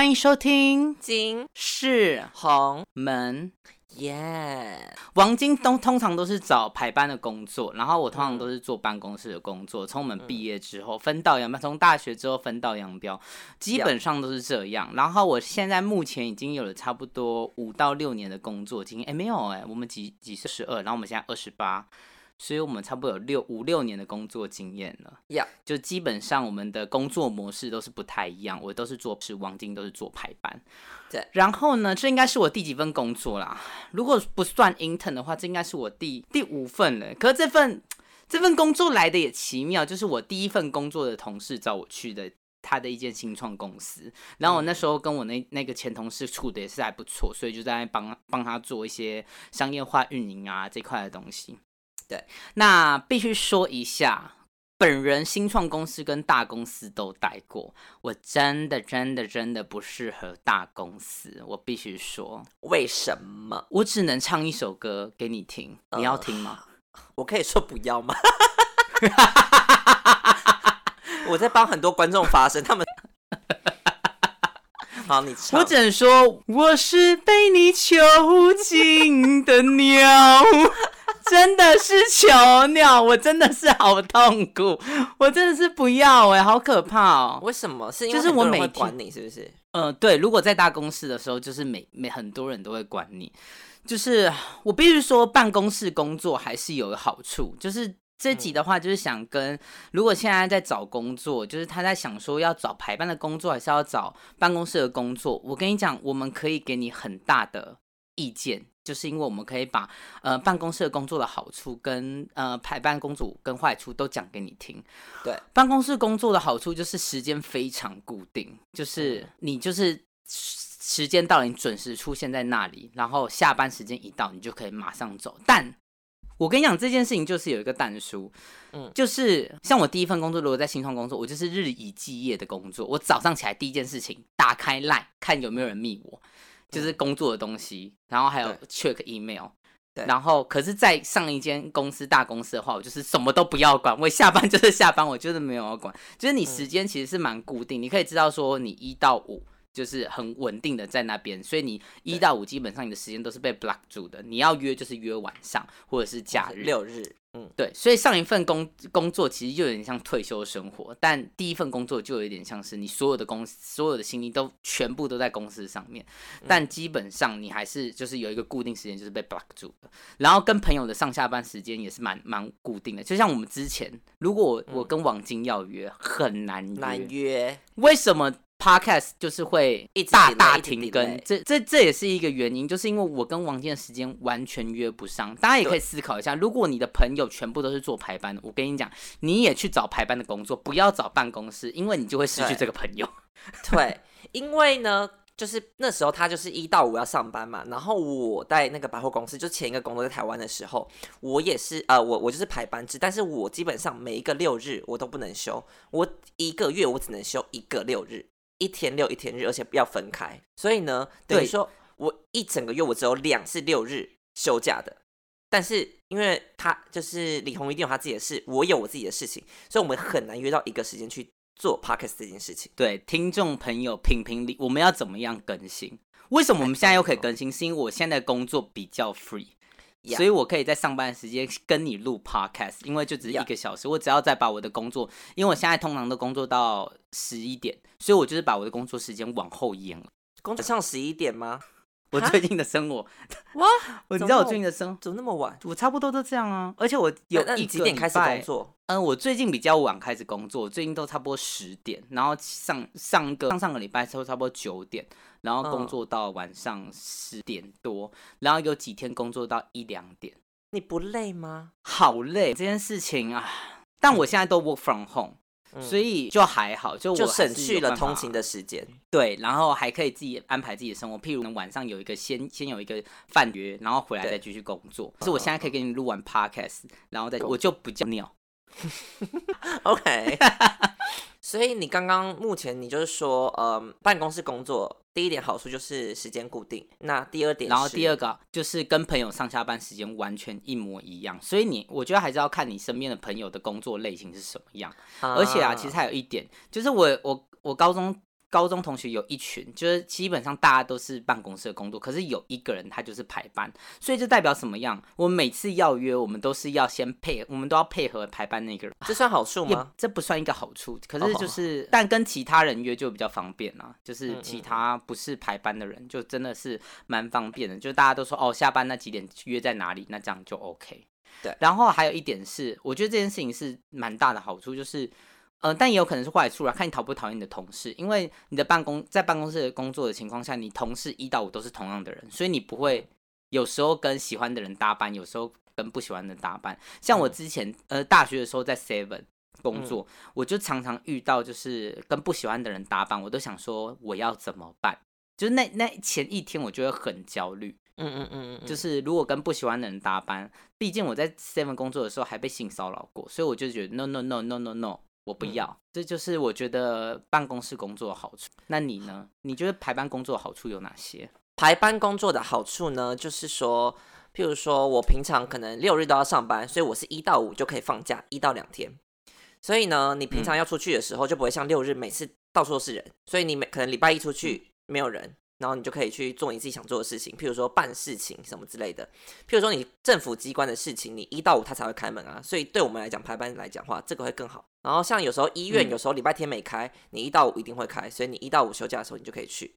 欢迎收听金是红门。耶，王晶都通常都是找排班的工作，然后我通常都是做办公室的工作。从我们毕业之后分道扬镳，从大学之后分道扬镳，基本上都是这样。然后我现在目前已经有了差不多五到六年的工作经验。哎，没有哎，我们几几岁？十二，然后我们现在二十八。所以我们差不多有六五六年的工作经验了，呀，就基本上我们的工作模式都是不太一样。我都是做是王晶，都是做排班，对。然后呢，这应该是我第几份工作啦？如果不算 intern 的话，这应该是我第第五份了。可是这份这份工作来的也奇妙，就是我第一份工作的同事找我去的他的一间新创公司，然后我那时候跟我那那个前同事处的也是还不错，所以就在帮帮他做一些商业化运营啊这块的东西。对，那必须说一下，本人新创公司跟大公司都待过，我真的真的真的不适合大公司。我必须说，为什么？我只能唱一首歌给你听，你要听吗？我可以说不要吗？我在帮很多观众发声，他们 好，你唱。我只能说，我是被你囚禁的鸟。真的是囚鸟，我真的是好痛苦，我真的是不要哎，好可怕哦！为什么？是因为就是我每天管你是不是？嗯，对。如果在大公司的时候，就是每每很多人都会管你。就是我必须说，办公室工作还是有好处。就是这集的话，就是想跟如果现在在找工作，就是他在想说要找排班的工作，还是要找办公室的工作。我跟你讲，我们可以给你很大的意见。就是因为我们可以把呃办公室工作的好处跟呃排班工作跟坏处都讲给你听。对，办公室工作的好处就是时间非常固定，就是你就是时间到了，你准时出现在那里，然后下班时间一到，你就可以马上走。但我跟你讲这件事情就是有一个淡书，嗯，就是像我第一份工作，如果在新创工作，我就是日以继夜的工作。我早上起来第一件事情，打开 Line 看有没有人密我。就是工作的东西，然后还有 check email，对，然后可是，在上一间公司大公司的话，我就是什么都不要管，我下班 就是下班，我就是没有要管，就是你时间其实是蛮固定，你可以知道说你一到五就是很稳定的在那边，所以你一到五基本上你的时间都是被 block 住的，你要约就是约晚上或者是假日六日。嗯，对，所以上一份工工作其实就有点像退休生活，但第一份工作就有点像是你所有的公司所有的心力都全部都在公司上面，但基本上你还是就是有一个固定时间就是被 block 住的，然后跟朋友的上下班时间也是蛮蛮固定的，就像我们之前如果我我跟王晶要约很难难约，为什么？Podcast 就是会大大停更，这这这也是一个原因，就是因为我跟王健的时间完全约不上。大家也可以思考一下，如果你的朋友全部都是做排班的，我跟你讲，你也去找排班的工作，不要找办公室，因为你就会失去这个朋友。对，因为呢，就是那时候他就是一到五要上班嘛，然后我在那个百货公司，就前一个工作在台湾的时候，我也是呃，我我就是排班制，但是我基本上每一个六日我都不能休，我一个月我只能休一个六日。一天六一天日，而且要分开，所以呢，等于说我一整个月我只有两次六日休假的。但是因为他就是李红一定有他自己的事，我有我自己的事情，所以我们很难约到一个时间去做 podcast 这件事情。对，听众朋友评评理，我们要怎么样更新？为什么我们现在又可以更新？是因为我现在工作比较 free。所以，我可以在上班时间跟你录 podcast，因为就只是一个小时，我只要再把我的工作，因为我现在通常都工作到十一点，所以我就是把我的工作时间往后延了。工作上十一点吗？我最近的生活，哇！我你知道我最近的生怎么那么晚？我差不多都这样啊，而且我有一几点开始工作？嗯，我最近比较晚开始工作，最近都差不多十点，然后上上个上上个礼拜都差不多九点，然后工作到晚上十点多，然后有几天工作到一两点。你不累吗？好累这件事情啊！但我现在都 work from home。所以就还好，就就省去了通勤的时间，对，然后还可以自己安排自己的生活，譬如晚上有一个先先有一个饭约，然后回来再继续工作。可是我现在可以给你录完 podcast，然后再我就不叫尿。OK。所以你刚刚目前你就是说，呃，办公室工作第一点好处就是时间固定，那第二点，然后第二个就是跟朋友上下班时间完全一模一样。所以你我觉得还是要看你身边的朋友的工作类型是什么样。而且啊，其实还有一点，就是我我我高中高中同学有一群，就是基本上大家都是办公室的工作，可是有一个人他就是排班，所以就代表什么样？我们每次要约，我们都是要先配，我们都要配合排班那个人。这算好处吗？这不算一个好处，可哦是就是，但跟其他人约就比较方便啦。就是嗯其他不是排班的人，就真的是蛮方便的。就大家都说哦，下班那几点约在哪里，那这样就 OK。对然后还有一点是，我觉得这件事情是蛮大的好处，就是，呃，但也有可能是坏处啦，看你讨不讨厌你的同事。因为你的办公在办公室工作的情况下，你同事一到五都是同样的人，所以你不会有时候跟喜欢的人搭班，有时候跟不喜欢的人搭班。像我之前呃大学的时候在 Seven 工作，我就常常遇到就是跟不喜欢的人搭班，我都想说我要怎么办？就是那那前一天我就会很焦虑，嗯嗯嗯嗯，就是如果跟不喜欢的人搭班，毕竟我在 Seven 工作的时候还被性骚扰过，所以我就觉得 no no no no no no，我不要。这就是我觉得办公室工作的好处。那你呢？你觉得排班工作的好处有哪些？排班工作的好处呢，就是说，譬如说我平常可能六日都要上班，所以我是一到五就可以放假一到两天。所以呢，你平常要出去的时候就不会像六日每次到处都是人，所以你每可能礼拜一出去没有人，然后你就可以去做你自己想做的事情，譬如说办事情什么之类的。譬如说你政府机关的事情，你一到五他才会开门啊，所以对我们来讲排班来讲话，这个会更好。然后像有时候医院嗯有时候礼拜天没开，你一到五一定会开，所以你一到五休假的时候你就可以去。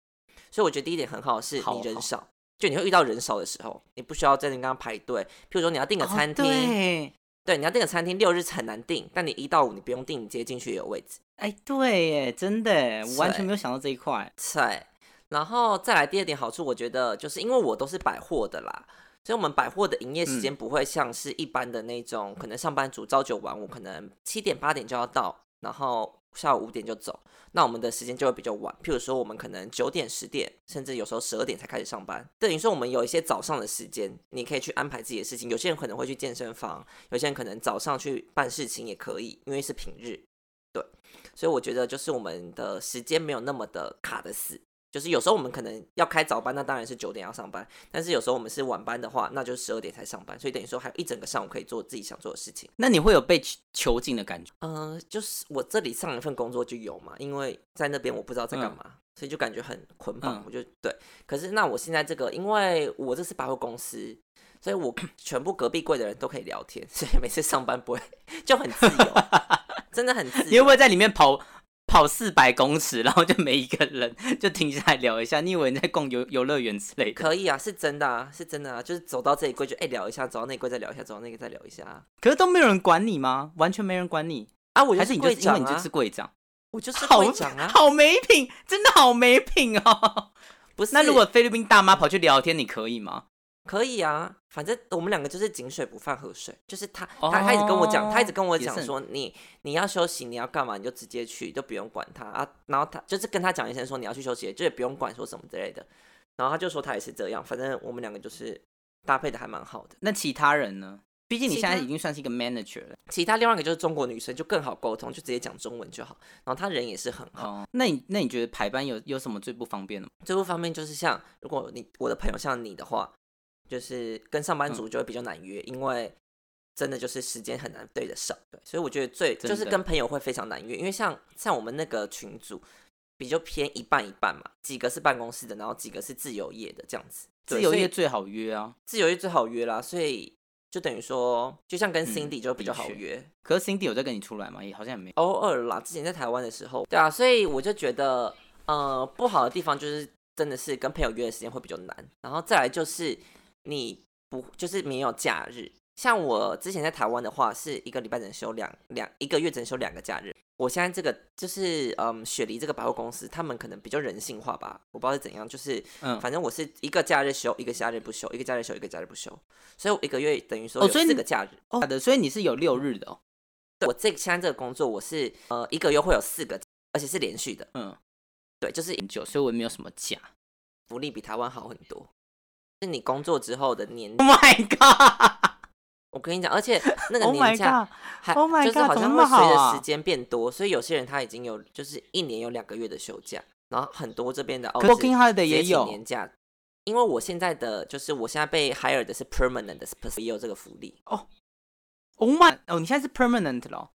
所以我觉得第一点很好的是你人少，就你会遇到人少的时候，你不需要在那边排队。譬如说你要订个餐厅，对，你要订个餐厅，六日很难订，但你一到五你不用订，你直接进去也有位置。哎，对耶，真的，我完全没有想到这一块。对，然后再来第二点好处，我觉得就是因为我都是百货的啦，所以我们百货的营业时间不会像是一般的那种，可能上班族朝九晚五，可能七点八点就要到，然后下午五点就走。那我们的时间就会比较晚，譬如说我们可能九点、十点，甚至有时候十二点才开始上班。等于说我们有一些早上的时间，你可以去安排自己的事情。有些人可能会去健身房，有些人可能早上去办事情也可以，因为是平日。对，所以我觉得就是我们的时间没有那么的卡的死。就是有时候我们可能要开早班，那当然是九点要上班；但是有时候我们是晚班的话，那就十二点才上班。所以等于说还有一整个上午可以做自己想做的事情。那你会有被囚囚禁的感觉？嗯、就是我这里上一份工作就有嘛，因为在那边我不知道在干嘛，所以就感觉很捆绑。嗯我就对，可是那我现在这个，因为我这是百货公司，所以我 全部隔壁柜的人都可以聊天，所以每次上班不会 就很自由，真的很自由。你会不会在里面跑跑四百公尺，然后就没一个人就停下来聊一下？你以为你在逛游游乐园之类的？可以啊，是真的啊，是真的啊，就是走到这一柜就哎、聊一下，走到那一柜再聊一下，走到那个再聊一下啊。可是都没有人管你吗？完全没人管你？啊，我就还是你就是因为你就是，柜长？我就是好柜长啊，好没品，真的好没品哦。不是？那如果菲律宾大妈跑去聊天，你可以吗？可以啊，反正我们两个就是井水不犯河水，就是他他他一直跟我讲，他一直跟我讲说你你要休息，你要干嘛你就直接去，就不用管他啊。然后他就是跟他讲一声说你要去休息，就也不用管说什么之类的。然后他就说他也是这样，反正我们两个就是搭配的还蛮好的。那其他人呢？毕竟你现在已经算是一个 manager 了。其他另外一个就是中国女生就更好沟通，就直接讲中文就好。然后她人也是很好。哦，那你那你觉得排班有有什么最不方便的吗？最不方便就是像如果你我的朋友像你的话，就是跟上班嗯族就会比较难约，因为真的就是时间很难对得上。对，所以我觉得最就是跟朋友会非常难约，因为像像我们那个群组比较偏一半一半嘛，几个是办公室的，然后几个是自由业的这样子。自由业最好约啊，自由业最好约啦，所以就等于说，就像跟嗯 Cindy 就比较好约。可是 Cindy 有在跟你出来吗？也好像也没。偶尔啦，之前在台湾的时候，对啊，所以我就觉得，呃，不好的地方就是真的是跟朋友约的时间会比较难，然后再来就是你不就是没有假日，像我之前在台湾的话，是一个礼拜只能休两两一个月只能休两个假日。我现在这个就是嗯，雪梨这个百货公司，他们可能比较人性化吧，我不知道是怎样，就是嗯，反正我是一个假日休，一个假日不休，一个假日休，一个假日不休，所以我一个月等于说有哦所以四个假日。哦，好的，所以你是有六日的哦。对我这个现在这个工作，我是呃一个月会有四个，而且是连续的。嗯，对，就是很久，所以我也没有什么假。福利比台湾好很多。是你工作之后的年，Oh my god！我跟你讲，而且那个 Oh 年假！还 Oh 就是好像会随着时间变多，所以有些人他已经有就是一年有两个月的休假，然后很多这边的 Working 接请也有年假。因为我现在的就是我现在被 hire 的是 permanent 的，也有这个福利哦。Oh my！哦，你现在是 permanent 了哦。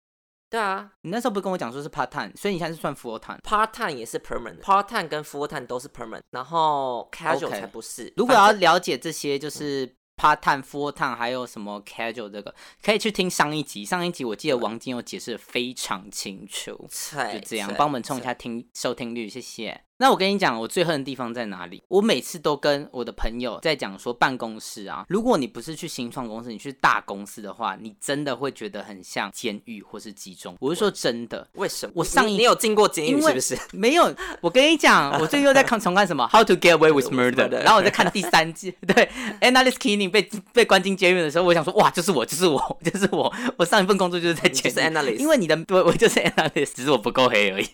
对啊你那时候不是跟我讲说是 part time，所以你现在是算 full time。，part time 也是 permanent，part time 跟 full time 都是 permanent，然后 casual 才不是。如果要了解这些，就是 part time、full time，还有什么 casual 这个，可以去听上一集。上一集我记得王晶有解释的非常清楚。就这样，帮我们冲一下听收听率，谢谢。那我跟你讲，我最恨的地方在哪里？我每次都跟我的朋友在讲说，办公室啊，如果你不是去新创公司，你去大公司的话，你真的会觉得很像监狱或是集中。我是说真的，为什么？我上一你有进过监狱是不是？没有，我跟你讲，我最近又在看 重看什么《How to Get Away with Murder》然后我在看第三季，对，Annalise Keating 被被关进监狱的时候，我想说，哇，就是我，就是我，就是我，我上一份工作就是在你就是监狱，Annalise 因为你的对，我就是 Annalise，只是我不够黑而已。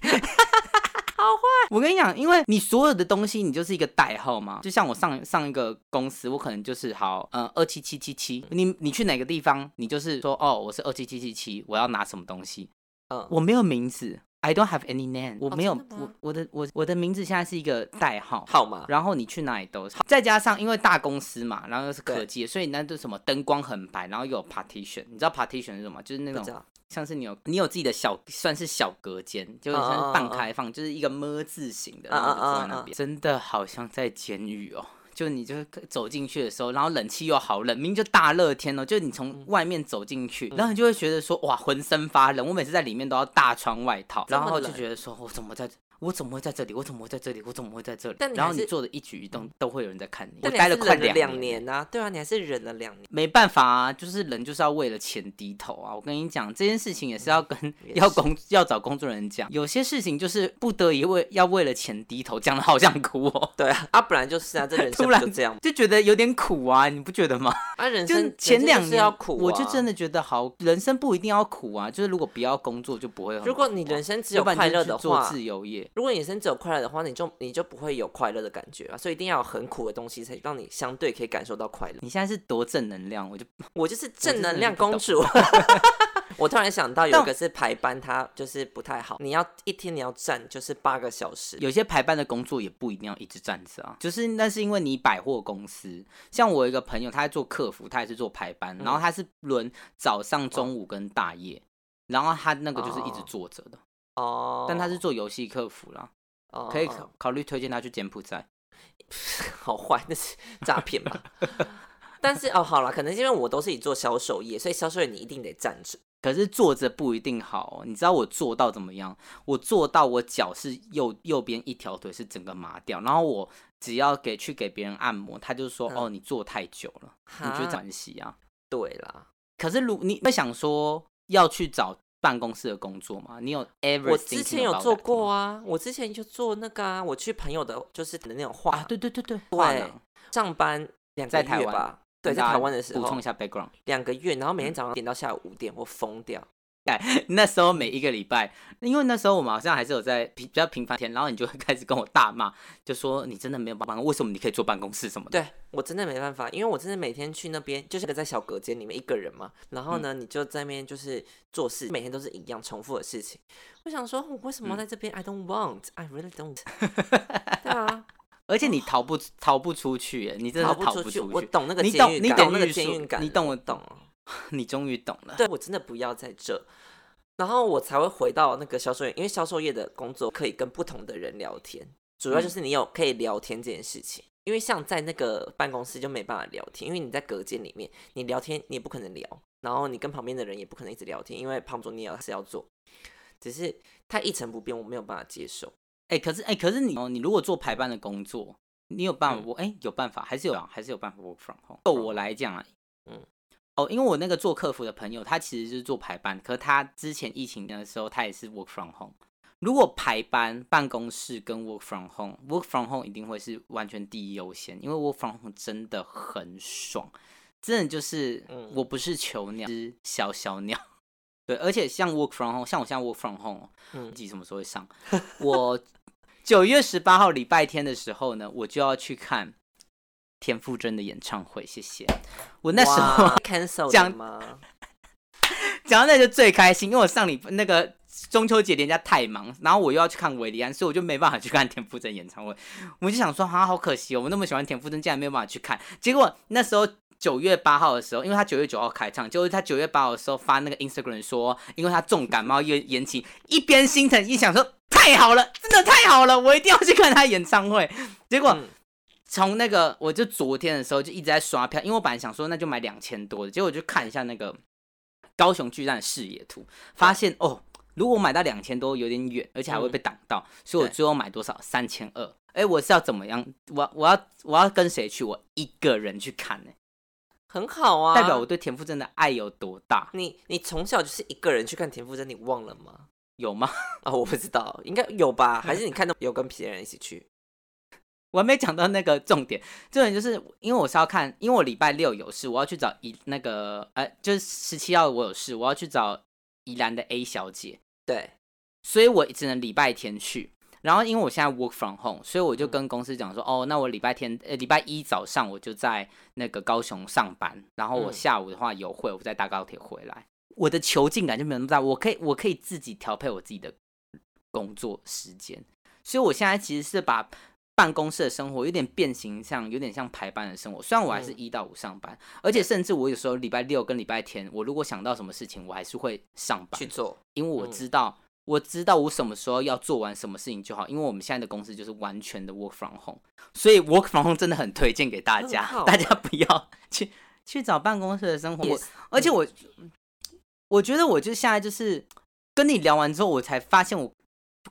我跟你讲，因为你所有的东西，你就是一个代号嘛。就像我上上一个公司，我可能就是好，呃，二七七七七。你你去哪个地方，你就是说，哦，我是二七七七七，我要拿什么东西。嗯，我没有名字，I don't have any name，我没有，我我的我我的名字现在是一个代号。号码然后你去哪里都是，再加上因为大公司嘛，然后又是科技，所以那都什么灯光很白，然后又有 partition，你知道 partition 是什么吗？就是那种像是你有你有自己的小算是小隔间，就是算是半开放，就是一个么字形的，然后就坐在那边，真的好像在监狱哦。就你就是走进去的时候，然后冷气又好冷，明明就大热天哦，就你从外面走进去，然后你就会觉得说哇，浑身发冷。我每次在里面都要大穿外套，然后就觉得说我怎么在，我怎么会在这里？我怎么会在这里？我怎么会在这里然后你做的一举一动都会有人在看你。我待了快两年年呐、对啊，你还是忍了两年。没办法啊，就是人就是要为了钱低头啊！我跟你讲，这件事情也是要跟也要工要找工作人员讲，有些事情就是不得已为要为了钱低头，讲的好想哭哦，对啊，啊，本来就是啊，这人生突然就这样就觉得有点苦啊，你不觉得吗？啊，人就生是前两年要苦、啊，我就真的觉得好，人生不一定要苦啊，就是如果不要工作就不会如果你人生只有快乐的做话，自由业，如果你人生只有快乐的话，你就你就不会有快乐的感觉啊，所以一定要有很苦的东西，才让你相对可以感受到快乐。你现在是多正能量，我就 我就是正能量公主。我突然想到有一个是排班，它就是不太好，你要一天你要站就是八个小时，有些排班的工作也不一定要一直站着啊，就是那是因为你百货公司，像我一个朋友，他在做客服，他也是做排班，然后他是轮早上、中午跟大夜，然后他那个就是一直哦。坐着的，哦，但他是做游戏客服啦，哦可以考考虑推荐他去柬埔寨。好坏，那是诈骗吧？但是哦，好了，可能是因为我都是以做销售业，所以销售业你一定得站着。可是坐着不一定好、哦，你知道我做到怎么样？我做到我脚是右右边一条腿是整个麻掉，然后我只要给去给别人按摩，他就说、嗯哦你坐太久了，你觉得哈关系啊？对啦，可是如你会想说要去找办公室的工作吗？你有 ever 我之前有做过啊啊，我之前就做那个啊，我去朋友的，就是的那种画、啊？对对对对，对上班两个在台湾月吧，对，在台湾的时候补充一下 background。两个月，然后每天嗯早上点到下午五点，我疯掉。那时候每一个礼拜，因为那时候我们好像还是有在比比较频繁天，然后你就会 开始跟我大骂，就说你真的没有办法，为什么你可以坐办公室什么的？对我真的没办法，因为我真的每天去那边，就是个在小隔间里面一个人嘛，然后呢，你就在那边就是做事，每天都是一样重复的事情。我想说，我为什么要在这边、i don't want, I really don't。对啊，而且你逃不逃不出去耶，你真的逃不出去。我。懂那个你懂你监狱感，那个懂狱术监狱感，你懂我懂。你终于懂了。对我真的不要在这，然后我才会回到那个销售业，因为销售业的工作可以跟不同的人聊天，主要就是你有可以聊天这件事情。因为像在那个办公室就没办法聊天，因为你在隔间里面，你聊天你也不可能聊，然后你跟旁边的人也不可能一直聊天，因为旁桌你也是要做，只是他一成不变，我没有办法接受。哎、可是哎、可是你哦，你如果做排班的工作，你有办法嗯我哎、有办法，还是有还是有办法 work from home。就我来讲啊，嗯哦，因为我那个做客服的朋友，他其实就是做排班，可是他之前疫情的时候，他也是 work from home。如果排班、办公室跟 work from home，work from home 一定会是完全第一优先，因为 work from home 真的很爽，真的就是嗯我不是囚鸟，是小小鸟。对，而且像 work from home，像我现在 work from home，嗯季什么时候会上？我九月十八号礼拜天的时候呢，我就要去看田馥甄的演唱会。谢谢。我那时候讲吗？讲到那就最开心，因为我上礼那个中秋节人家太忙，然后我又要去看韦礼安，所以我就没办法去看田馥甄演唱会。我就想说，啊，好可惜哦，我那么喜欢田馥甄，竟然没有办法去看。结果那时候九月八号的时候，因为他九月九号开唱，就是他九月八号的时候发那个 Instagram 说，因为他重感冒延延期，一边心疼一想说太好了，真的太好了，我一定要去看他演唱会。结果嗯从那个我就昨天的时候就一直在刷票，因为我本来想说那就买两千多的，结果我就看一下那个高雄巨蛋的视野图，发现哦，如果我买到两千多有点远，而且还会被挡到，所以我最后买多少三千二。哎，我是要怎么样？我我要我要跟谁去？我一个人去看呢、很好啊，代表我对田馥甄的爱有多大？你你从小就是一个人去看田馥甄，你忘了吗？有吗？啊、我不知道，应该有吧？还是你看到有跟别人一起去？我还没讲到那个重点，重点就是因为我是要看，因为我礼拜六有事，我要去找宜那个呃，就是十七号我有事，我要去找宜兰的 A 小姐，对，所以我只能礼拜天去。然后因为我现在 work from home，所以我嗯就跟公司讲说，哦，那我礼拜天呃礼拜一早上我就在那个高雄上班，然后我嗯下午的话有会，我再搭高铁回来。我的囚禁感就没有那么大，我可以我可以自己调配我自己的工作时间，所以我现在其实是把办公室的生活有点变形，像有点像排班的生活。虽然我还是嗯一到五上班，而且甚至我有时候礼拜六跟礼拜天，我如果想到什么事情，我还是会上班去，做。因为我嗯知道。我知道我什么时候要做完什么事情就好，因为我们现在的公司就是完全的 work from home，所以 work from home 真的很推荐给大家大家不要去去找办公室的生活。而且我我觉得我就现在就是跟你聊完之后，我才发现我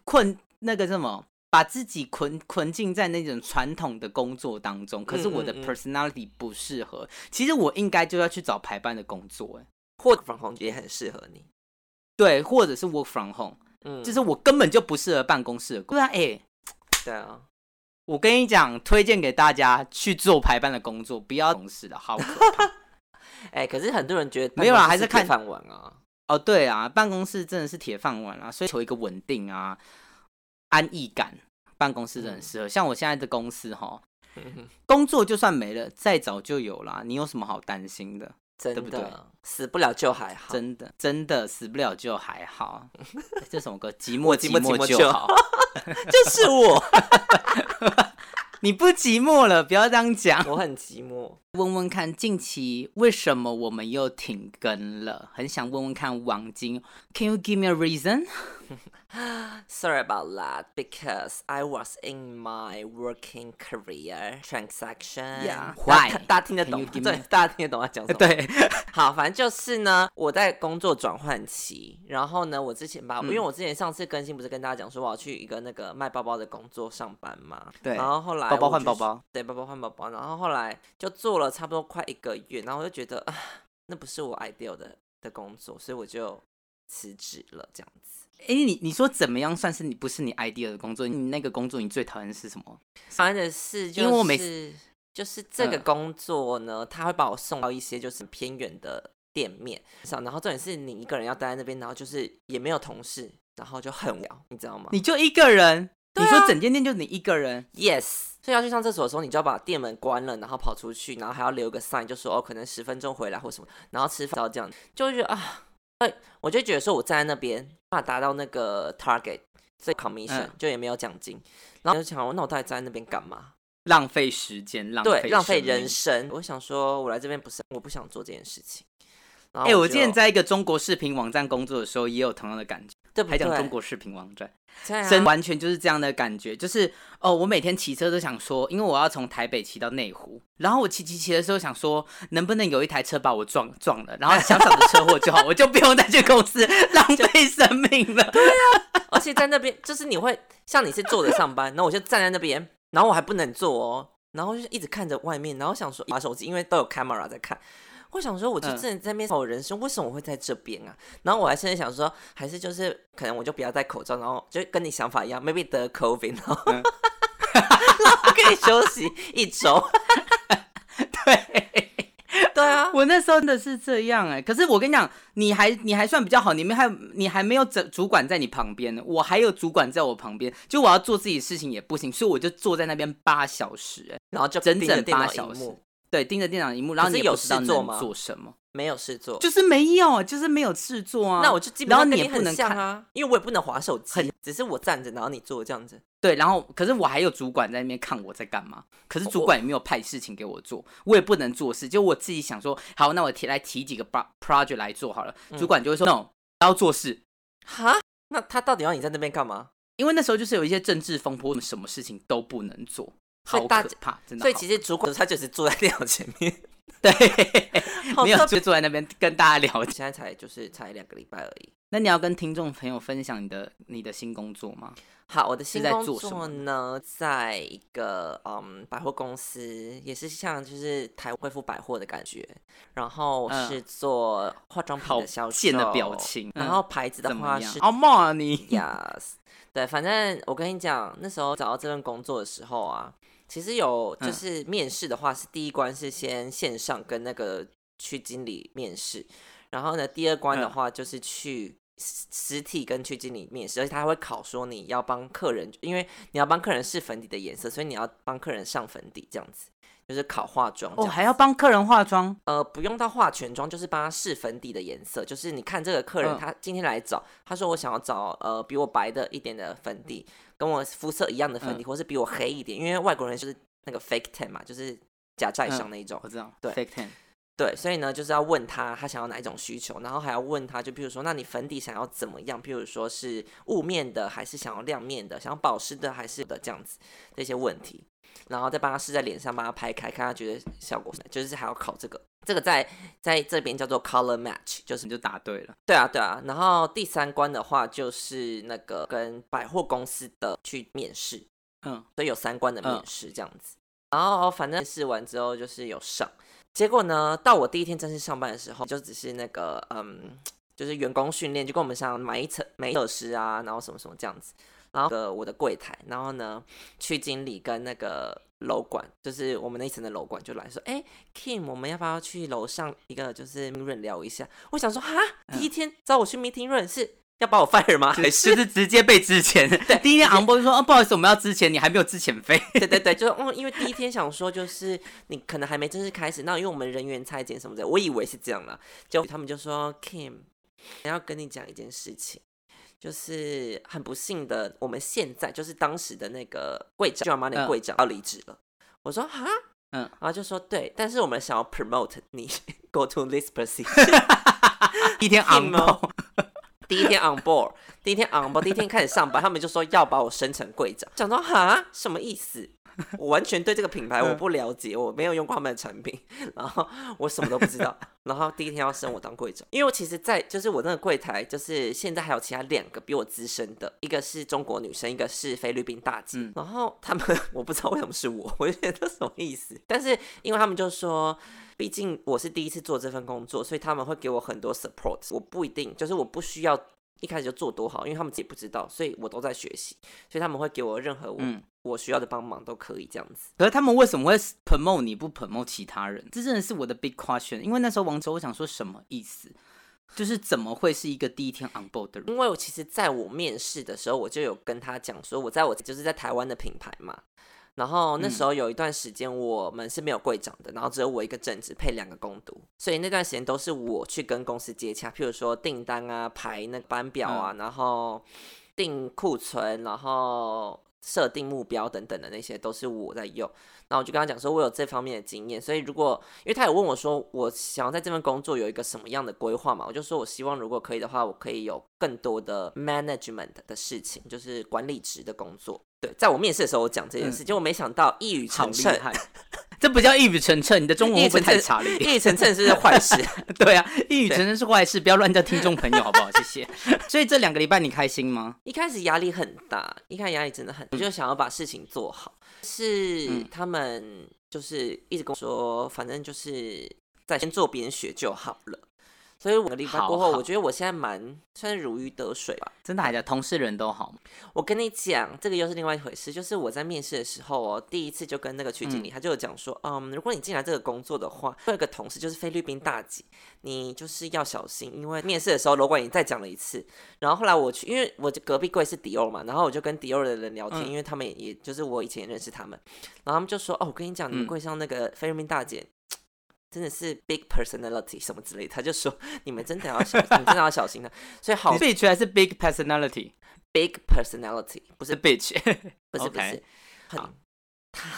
困那个什么，把自己困困禁在那种传统的工作当中，可是我的 personality 不适合。其实我应该就要去找排班的工作，哎，或者防红也很适合你。对，或者是 work from home，嗯，就是我根本就不适合办公室的工作。对啊，哎。对啊，我跟你讲，推荐给大家去做排班的工作，不要同事的，好可怕。哎、可是很多人觉得没有啦办公室还是看铁饭碗啊。哦，对啊，办公室真的是铁饭碗啊，所以求一个稳定啊、安逸感，办公室真的很适合。像我现在的公司哈，嗯工作就算没了，再早就有啦，你有什么好担心的？真的，对不对死不了就还好。真的，真的死不了就还好。哎 这什么歌？寂寞寂寞就好。就 是我，你不寂寞了，不要这样讲。我很寂寞。问问看，近期为什么我们又停更了？很想问问看王晶，Can you give me a reason？Sorry about that because I was in my working career transaction. Yeah. Why? 家 大家听得懂对大家听得懂他讲什么？对，好，反正就是呢，我在工作转换期，然后呢，我之前吧，因为嗯我之前上次更新不是跟大家讲说我要去一个那个卖包包的工作上班嘛，对然后后来包包换包包，对，包包换包包，然后后来就做了差不多快一个月，然后我就觉得啊，那不是我 ideal 的的工作，所以我就辞职了，这样子。哎、你你说怎么样算是你不是你 idea 的工作？你那个工作你最讨厌是什么？讨厌的是就因为我每是就是这个嗯工作呢，他会把我送到一些就是偏远的店面上，然后重点是你一个人要待在那边，然后就是也没有同事，然后就很无聊，你知道吗你就一个人？啊你说整间店就你一个人？？Yes，所以要去上厕所的时候，你就要把店门关了，然后跑出去，然后还要留个 sign，就说哦，可能十分钟回来或什么，然后吃饭到这样，就会觉得啊，哎，我就觉得说我站在那边，无法达到那个 target，所以 commission、嗯就也没有奖金，然后就想，那我到底站在那边干嘛？浪费时间，浪对，费浪费人生。我想说，我来这边不是，我不想做这件事情。哎哎、我之前在一个中国视频网站工作的时候，也有同样的感觉，对不对？还讲中国视频网站，对啊真完全就是这样的感觉，就是哦，我每天骑车都想说，因为我要从台北骑到内湖，然后我骑骑骑的时候想说，能不能有一台车把我撞撞了，然后小小的车祸就好，我就不用再去公司浪费生命了。而且在那边，就是你会像你是坐着上班，然后我就站在那边，然后我还不能坐哦，然后就一直看着外面，然后想说玩手机，因为都有 camera 在看。我想说，我就嗯真的在那边我人生，为什么我会在这边啊？然后我还甚至想说，还是就是可能我就不要戴口罩，然后就跟你想法一样，maybe 得 COVID，然后、嗯 然后可以休息一周。对，对啊，我那时候真的是这样哎、可是我跟你讲，你还你还算比较好，你们还有你还没有主主管在你旁边呢，我还有主管在我旁边，就我要做自己的事情也不行，所以我就坐在那边八小时哎、然后就整整八小时对，盯着电脑荧幕，然后你有事做吗做什么，没有事做，就是没有，就是没有事做啊。那我就基本上你也不能看啊，因为我也不能划手机，只是我站着，然后你坐这样子。对，然后可是我还有主管在那边看我在干嘛，可是主管也没有派事情给我做，我也不能做事，就我自己想说，好，那我提来提几个 pro project 来做好了，主管就会说 no，不要做事，哈，那他到底要你在那边干嘛？因为那时候就是有一些政治风波，什么事情都不能做，好大可怕，真的。所以其实主管他就是坐在电脑前面，对，好 没有就坐在那边跟大家聊天。现在才就是才两个礼拜而已。那你要跟听众朋友分享你的你的新工作吗？好，我的新在工作呢，在一个嗯百货公司，也是像就是台恢复百货的感觉，然后嗯是做化妆品的销售，贱的表情然嗯后牌子的？话是好骂啊你！Yes，对，反正我跟你讲，那时候找到这份工作的时候啊，其实有就嗯是面试的话，是第一关是先线上跟那个区经理面试，然后呢，第二关的嗯话就是去实实体跟去经理面试，而且他会考说你要帮客人，因为你要帮客人试粉底的颜色，所以你要帮客人上粉底这样子。就是考化妆这哦，还要帮客人化妆，呃，不用到化全妆，就是帮他试粉底的颜色。就是你看这个客人，嗯他今天来找，他说我想要找呃比我白的一点的粉底，跟我肤色一样的粉底，嗯或是比我黑一点，因为外国人就是那个 fake tan 嘛，就是假债上那一种。我知道，对，fake tan，对，所以呢，就是要问他他想要哪一种需求，然后还要问他，就比如说，那你粉底想要怎么样？譬如说是雾面的，还是想要亮面的？想要保湿的，还是的这样子这些问题，然后再帮他试在脸上，帮他拍开，看他觉得效果，就是还要考这个。这个在在这边叫做 color match，就是你就答对了。对啊对啊。然后第三关的话就是那个跟百货公司的去面试，嗯，所以有三关的面嗯试这样子。然后反正试完之后就是有上，结果呢，到我第一天正式上班的时候，就只是那个嗯，就是员工训练，就跟我们上买一层买设施啊，然后什么什么这样子。然后个我的柜台，然后呢，区经理跟那个楼管，就是我们那一层的楼管就来说，哎，Kim，我们要不要去楼上一个就是 meeting room 聊一下？我想说，哈，第一天找我去 meeting room 是要把我 fire 吗？还就是是直接被之前，第一天昂波就说，哦，不好意思，我们要之前，你还没有之前费。对对对，就是嗯，因为第一天想说就是你可能还没正式开始，那因为我们人员裁剪什么的，我以为是这样啦，就他们就说 Kim，要跟你讲一件事情，就是很不幸的，我们现在就是当时的那个柜长，就要妈那嗯柜长要离职了。我说哈，嗯然后就说对，但是我们想要 promote 你 go to this position。第一天昂吗波，第一天 on board，第一天 on board，第一天开始上班，他们就说要把我升成柜长，讲说哈什么意思？我完全对这个品牌我不了解，我没有用过他们的产品，然后我什么都不知道。然后第一天要升我当柜长，因为我其实在，就是我那个柜台，就是现在还有其他两个比我资深的，一个是中国女生，一个是菲律宾大姐。嗯然后他们 我不知道为什么是我，我就觉得什么意思？但是因为他们就说。毕竟我是第一次做这份工作，所以他们会给我很多 support。我不一定就是我不需要一开始就做多好，因为他们自己不知道，所以我都在学习，所以他们会给我任何我、嗯我需要的帮忙都可以这样子。可是他们为什么会 promote 你不 promote 其他人？这真的是我的 big question。因为那时候王哲，我想说什么意思？就是怎么会是一个第一天 on board 的人？因为我其实在我面试的时候，我就有跟他讲说，我在我就是在台湾的品牌嘛。然后那时候有一段时间我们是没有柜长的，然后只有我一个正职配两个工读，所以那段时间都是我去跟公司接洽，譬如说订单啊、排那个班表啊，然后订库存，然后设定目标等等的那些都是我在用。然后我就跟他讲说，我有这方面的经验，所以如果因为他有问我说，我想要在这份工作有一个什么样的规划嘛，我就说我希望如果可以的话，我可以有更多的 management 的事情，就是管理职的工作。对，在我面试的时候我讲这件事，结果没想到一语成谶，这不叫一语成谶，你的中文会不会太差了一点？一语成谶是坏事。对啊，一语成谶是坏事，不要乱叫听众朋友，好不好？谢谢。所以这两个礼拜你开心吗？一开始压力很大，一开始压力真的很，我就想要把事情做好。是嗯他们就是一直跟我说，反正就是在先做边学就好了。所以我个礼拜过后，我觉得我现在蛮算是如鱼得水吧。真的还假？同事人都好吗？我跟你讲，这个又是另外一回事。就是我在面试的时候哦，第一次就跟那个区经理，他就有讲说，嗯，如果你进来这个工作的话，会有个同事就是菲律宾大姐，你就是要小心，因为面试的时候楼管也再讲了一次。然后后来我去，因为我就隔壁柜是迪欧嘛，然后我就跟迪欧的人聊天，嗯因为他们也也就是我以前也认识他们，然后他们就说，哦，我跟你讲，你们嗯柜上那个菲律宾大姐。真的是 big personality 什么之类的，他就说你们真的要小，你真的要小心的。所以好 bitch 还是 big personality？big personality 不是 是 bitch。不是不是很好他，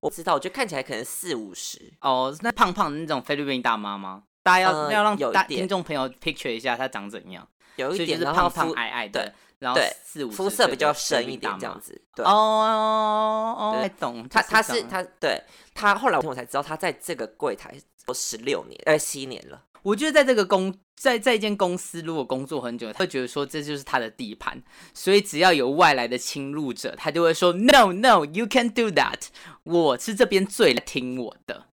我不知道，我觉得看起来可能四五十，哦，那胖胖的那种菲律宾大妈吗？大家要、呃要让大有一点听众朋友 picture 一下她长怎样，有一点，就是然后胖胖矮矮的，然后对四五肤色比较深一点这样子。对，哦哦哦，对懂。他他是他对他后来我才知道他在这个柜台做十六年，呃七年了。我觉得在这个公在在一间公司，如果工作很久，他会觉得说这就是他的地盘，所以只要有外来的侵入者，他就会说 No No you can't do that，我是这边最听我的。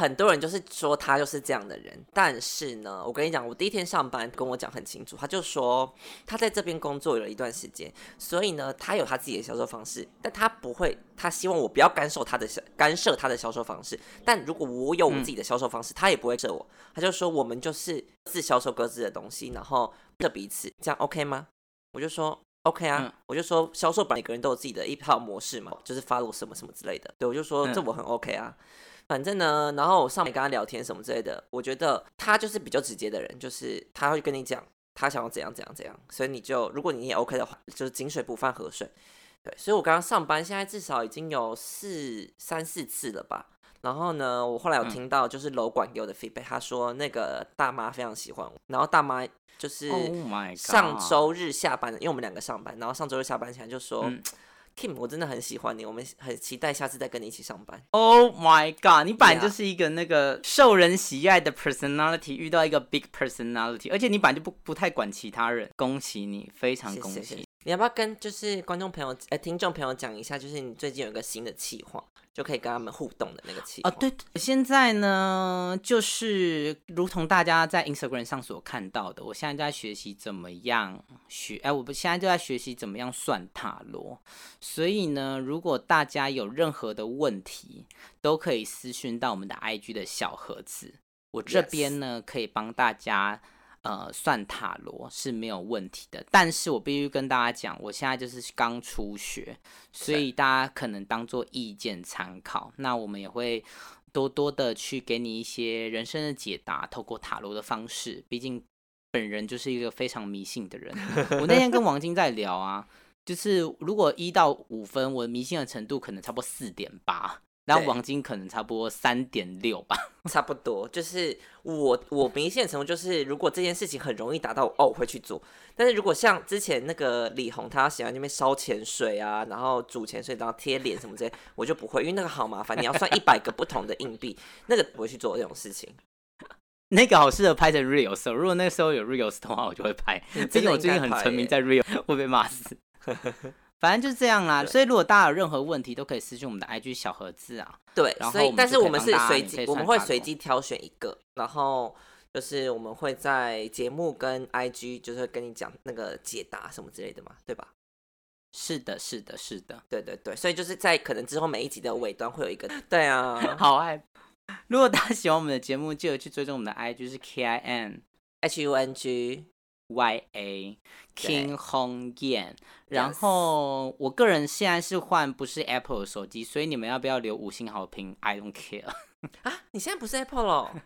很多人就是说他就是这样的人，但是呢，我跟你讲，我第一天上班跟我讲很清楚，他就说他在这边工作有了一段时间，所以呢，他有他自己的销售方式，但他不会，他希望我不要干涉他的销干涉他的销售方式。但如果我有我自己的销售方式，他也不会涉我。他就说我们就是自销售各自的东西，然后各彼此，这样 OK 吗？我就说 OK 啊，嗯我就说销售每个人都有自己的一套模式嘛，就是 follow 什么什么之类的。对，我就说嗯这我很 OK 啊。反正呢，然后我上面跟他聊天什么之类的，我觉得他就是比较直接的人，就是他会跟你讲他想要怎样怎样怎样，所以你就如果你也 OK 的话，就是井水不犯河水。对，所以我刚刚上班，现在至少已经有四三四次了吧。然后呢，我后来有嗯听到就是楼管给我的 feedback，他说那个大妈非常喜欢我，然后大妈就是。Oh！上周日下班，因为我们两个上班，然后上周日下班前就说、嗯 Kim，我真的很喜欢你，我们很期待下次再跟你一起上班。Oh my god！你本来就是一个那个受人喜爱的 personality，遇到一个 big personality，而且你本来就不不太管其他人，恭喜你，非常恭喜。谢谢谢谢。你要不要跟就是观众朋友、呃听众朋友讲一下，就是你最近有一个新的企划，就可以跟他们互动的那个企划？哦，对，现在呢，就是如同大家在 Instagram 上所看到的，我现在就在学习怎么样学，哎，我不现在就在学习怎么样算塔罗。所以呢，如果大家有任何的问题，都可以私讯到我们的 IG 的小盒子，我这边呢可以帮大家。呃，算塔罗是没有问题的，但是我必须跟大家讲，我现在就是刚初学，所以大家可能当做意见参考。那我们也会多多的去给你一些人生的解答，透过塔罗的方式。毕竟本人就是一个非常迷信的人。我那天跟王晶在聊啊，就是如果一到五分，我迷信的程度可能差不多四点八，然后对王晶可能差不多三点六吧。差不多，就是我我明显的程度就是，如果这件事情很容易达到，哦，我会去做。但是如果像之前那个李红，他喜欢那边烧钱水啊，然后煮钱水，然后贴脸什么之类，我就不会，因为那个好麻烦，你要算一百个不同的硬币，那个不会去做这种事情。那个好适合拍成 reels，哦如果那个时候有 reels 的话，我就会拍。毕 真的竟我最近很沉迷在 reels，会被骂死。反正就是这样啦，所以如果大家有任何问题，都可以私信我们的 IG 小盒子啊。对然，后但是我们是随机，我们会随机挑选一个，然后就是我们会在节目跟 IG 就是会跟你讲那个解答什么之类的嘛，对吧？是的，是的，是的。对对对，所以就是在可能之后每一集的尾端会有一个，对啊好爱。如果大家喜欢我们的节目，记得去追踪我们的 IG 是 K I N，H U N G，Y A King Hong Yan。然后我个人现在是换不是 Apple 的手机，所以你们要不要留五星好评？I don't care。啊，你现在不是 Apple 了？